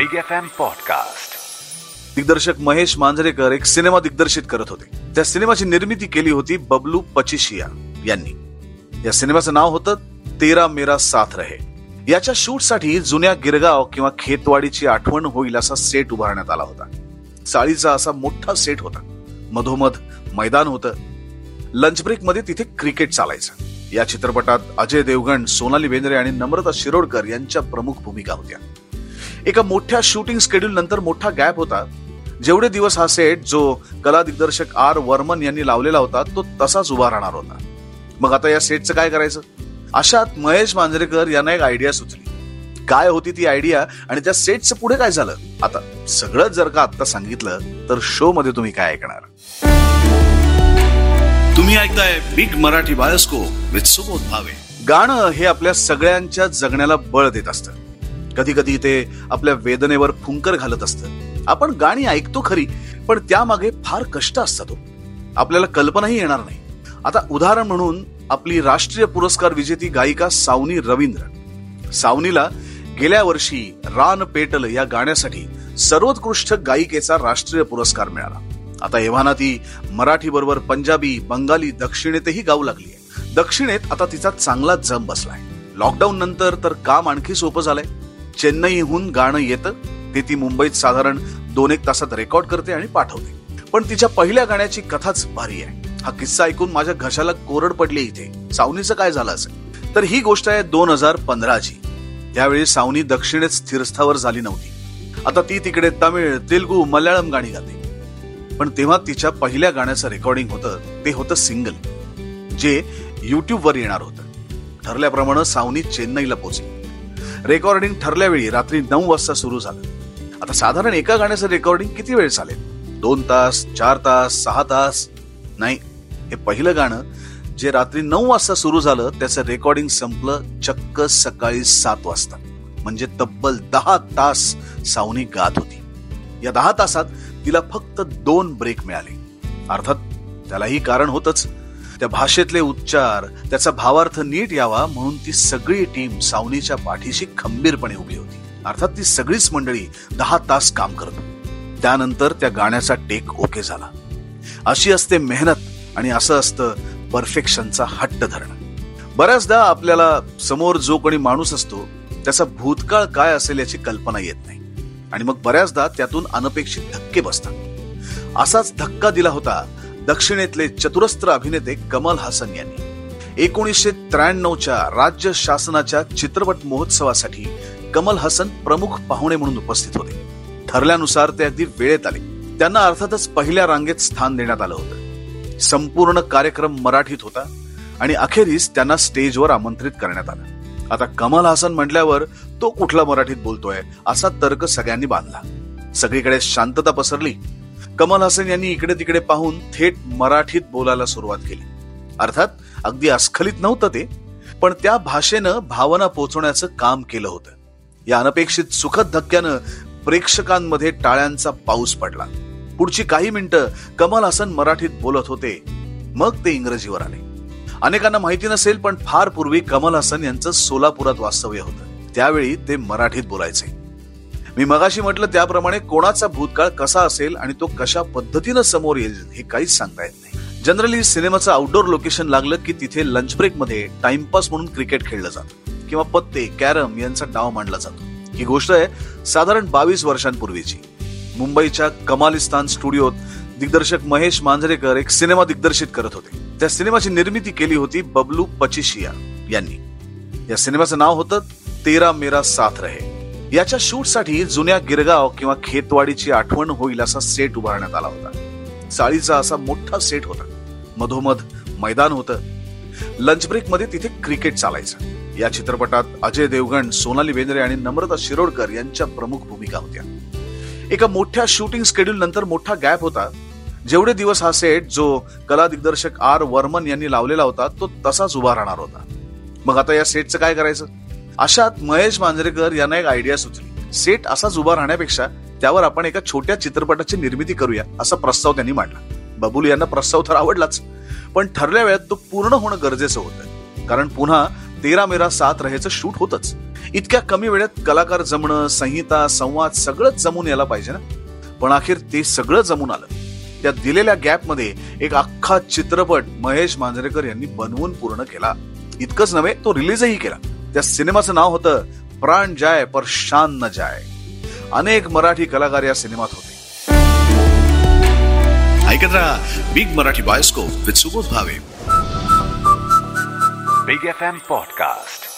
Big F M podcast दिग्दर्शक महेश मांजरेकर एक cinema दिग्दर्शित करत होते. त्या सिनेमाची निर्मिती केली होती बबलू पचिशिया यांनी. या सिनेमाचं नाव होतं तेरा मेरा साथ रहे. याच्या शूटसाठी जुन्या गिरगाव किंवा खेतवाडीची आठवण होईल असा सेट उभारण्यात आला होता. चाळीचा असा मोठा सेट होता. मधोमध मैदान होतं. लंच ब्रेकमध्ये तिथे क्रिकेट चालायचं. या चित्रपटात अजय देवगण सोनाली बेंद्रे आणि नम्रता शिरोडकर यांच्या प्रमुख भूमिका होत्या. एका मोठ्या शूटिंग स्केड्यूल नंतर मोठा गॅप होता. जेवढे दिवस हा सेट जो कला दिग्दर्शक आर वर्मन यांनी लावलेला होता तो तसाच उभा राहणार होता. मग आता या सेटचं काय करायचं? अशात महेश मांजरेकर यांना एक आयडिया सुचली. काय होती ती आयडिया आणि त्या सेटचं पुढे काय झालं? आता सगळं जर का आता सांगितलं तर शो मध्ये तुम्ही काय ऐकणार? तुम्ही ऐकताय big Marathi bioscope with Subodh Bhave गाणं हे आपल्या सगळ्यांच्या जगण्याला बळ देत असतं. कधी कधी ते आपल्या वेदनेवर फुंकर घालत असतं. आपण गाणी ऐकतो खरी पण त्यामागे फार कष्ट असतात हो. आपल्याला कल्पनाही येणार नाही. आता उदाहरण म्हणून आपली राष्ट्रीय पुरस्कार विजेती गायिका सावनी रवींद्र. सावनीला गेल्या वर्षी रान पेटल या गाण्यासाठी सर्वोत्कृष्ट गायिकेचा राष्ट्रीय पुरस्कार मिळाला. आता एव्हाना ती मराठी बरोबर पंजाबी बंगाली दक्षिणेतही गाऊ लागली आहे. दक्षिणेत आता तिचा चांगला जम बसलाय. लॉकडाऊन नंतर तर काम आणखी सोपं झालंय. चेन्नईहून गाणं येतं. ते ती मुंबईत साधारण दोन एक तासात रेकॉर्ड करते आणि पाठवते. पण तिच्या पहिल्या गाण्याची कथाच भारी आहे. हा किस्सा ऐकून माझ्या घशाला कोरड पडली इथे. सावनीचं काय झालं असेल? तर ही गोष्ट आहे दोन हजार पंधराची. त्यावेळी सावनी दक्षिणेत स्थिरस्थावर झाली नव्हती. आता ती तिकडे तमिळ तेलगू मल्याळम गाणी गाते. पण तेव्हा तिच्या पहिल्या गाण्याचं रेकॉर्डिंग होतं. ते होतं सिंगल जे युट्यूबवर येणार होतं. ठरल्याप्रमाणे सावनी चेन्नईला पोहोचली. रेकॉर्डिंग ठरल्यावेळी रात्री नऊ वाजता सुरू झालं. आता साधारण एका गाण्याचं रेकॉर्डिंग किती वेळ चालेल? दोन तास चार तास सहा तास? नाही हे पहिलं गाणं जे रात्री नऊ वाजता सुरू झालं त्याचं रेकॉर्डिंग संपलं चक्क सकाळी सात वाजता. म्हणजे तब्बल दहा तास सावनी गात होती. या दहा तासात तिला फक्त दोन ब्रेक मिळाले. अर्थात त्यालाही कारण होतच. त्या भाषेतले उच्चार त्याचा भावार्थ नीट यावा म्हणून ती सगळी टीम सावनीच्या पाठीशी खंबीरपणे उभी होती. अर्थात ती सगळीच मंडळी दहा तास काम करत त्यानंतर त्या गाण्याचा टेक ओके झाला. अशी असते मेहनत आणि असं असतं परफेक्शनचा हट्ट धरणं. बऱ्याचदा आपल्याला समोर जो कोणी माणूस असतो त्याचा भूतकाळ काय असेल याची कल्पना येत नाही. आणि मग बऱ्याचदा त्यातून अनपेक्षित धक्के बसतात. असाच धक्का दिला होता दक्षिणेतले चतुरस्त्र अभिनेते कमल हासन यांनी. एकोणीसशे त्र्याण्णवच्या राज्य शासनाच्या चित्रपट महोत्सवासाठी कमल हसन प्रमुख पाहुणे म्हणून उपस्थित होते. ठरल्यानुसार ते अगदी वेळेत आले. त्यांना अर्थातच पहिल्या रांगेत स्थान देण्यात आलं होतं. संपूर्ण कार्यक्रम मराठीत होता आणि अखेरीस त्यांना स्टेजवर आमंत्रित करण्यात आलं. आता कमल हासन म्हटल्यावर तो कुठला मराठीत बोलतोय असा तर्क सगळ्यांनी बांधला. सगळीकडे शांतता पसरली कमल हसन यांनी इकडे तिकडे पाहून थेट मराठीत बोलायला सुरुवात केली. अर्थात अगदी अस्खलित नव्हतं ते पण त्या भाषेनं भावना पोचवण्याचं काम केलं होतं. या अनपेक्षित सुखद धक्क्यानं प्रेक्षकांमध्ये टाळ्यांचा पाऊस पडला. पुढची काही मिनिटं कमल हसन मराठीत बोलत होते मग ते इंग्रजीवर आले. अनेकांना माहिती नसेल पण फार पूर्वी कमल हसन यांचं सोलापुरात वास्तव्य होतं. त्यावेळी ते मराठीत बोलायचे. मी मगाशी म्हटलं त्याप्रमाणे कोणाचा भूतकाळ कसा असेल आणि तो कशा पद्धतीनं समोर येईल हे काहीच सांगता येत नाही. जनरली सिनेमाचं आउटडोर लोकेशन लागलं की तिथे लंच ब्रेकमध्ये टाइमपास म्हणून क्रिकेट खेळलं जातं. किंवा पत्ते कॅरम यांचा डाव मांडला जातो. ही गोष्ट आहे साधारण बावीस वर्षांपूर्वीची. मुंबईच्या कमालिस्तान स्टुडिओत दिग्दर्शक महेश मांजरेकर एक सिनेमा दिग्दर्शित करत होते. त्या सिनेमाची निर्मिती केली होती बबलू पचिशिया यांनी. या सिनेमाचं नाव होतं तेरा मेरा साथ रहे. याच्या शूटसाठी जुन्या गिरगाव किंवा खेतवाडीची आठवण होईल असा सेट उभारण्यात आला होता. चाळीचा असा मोठा सेट होता. मधोमध मैदान होतं. लंच ब्रेकमध्ये तिथे क्रिकेट चालायचं. या चित्रपटात अजय देवगण सोनाली बेंद्रे आणि नम्रता शिरोडकर यांच्या प्रमुख भूमिका होत्या. एका मोठ्या शूटिंग स्केड्यूल नंतर मोठा गॅप होता. जेवढे दिवस हा सेट जो कला दिग्दर्शक आर वर्मन यांनी लावलेला होता तो तसाच उभा राहणार होता. मग आता या सेटचं काय करायचं? अशात महेश मांजरेकर यांना एक आयडिया सुचली. सेट असाच उभा राहण्यापेक्षा त्यावर आपण एका छोट्या चित्रपटाची निर्मिती करूया असा प्रस्ताव त्यांनी मांडला. बबुल यांना प्रस्ताव तर आवडलाच पण ठरल्या वेळात तो पूर्ण होणं गरजेचं होतं. कारण पुन्हा तेरा मेरा सात रहेचं शूट होतच. इतक्या कमी वेळेत कलाकार जमणं संहिता संवाद सगळंच जमून यायला पाहिजे ना? पण अखेर ते सगळं जमून आलं. त्या दिलेल्या गॅपमध्ये एक अख्खा चित्रपट महेश मांजरेकर यांनी बनवून पूर्ण केला. इतकंच नव्हे तो रिलीजही केला. त्या सिनेमाचं नाव होतं प्राण जाय पर शान न जाय. अनेक मराठी कलाकार या सिनेमात होते. ऐकत राहा big Marathi bioscope with Subodh Bhave big F M podcast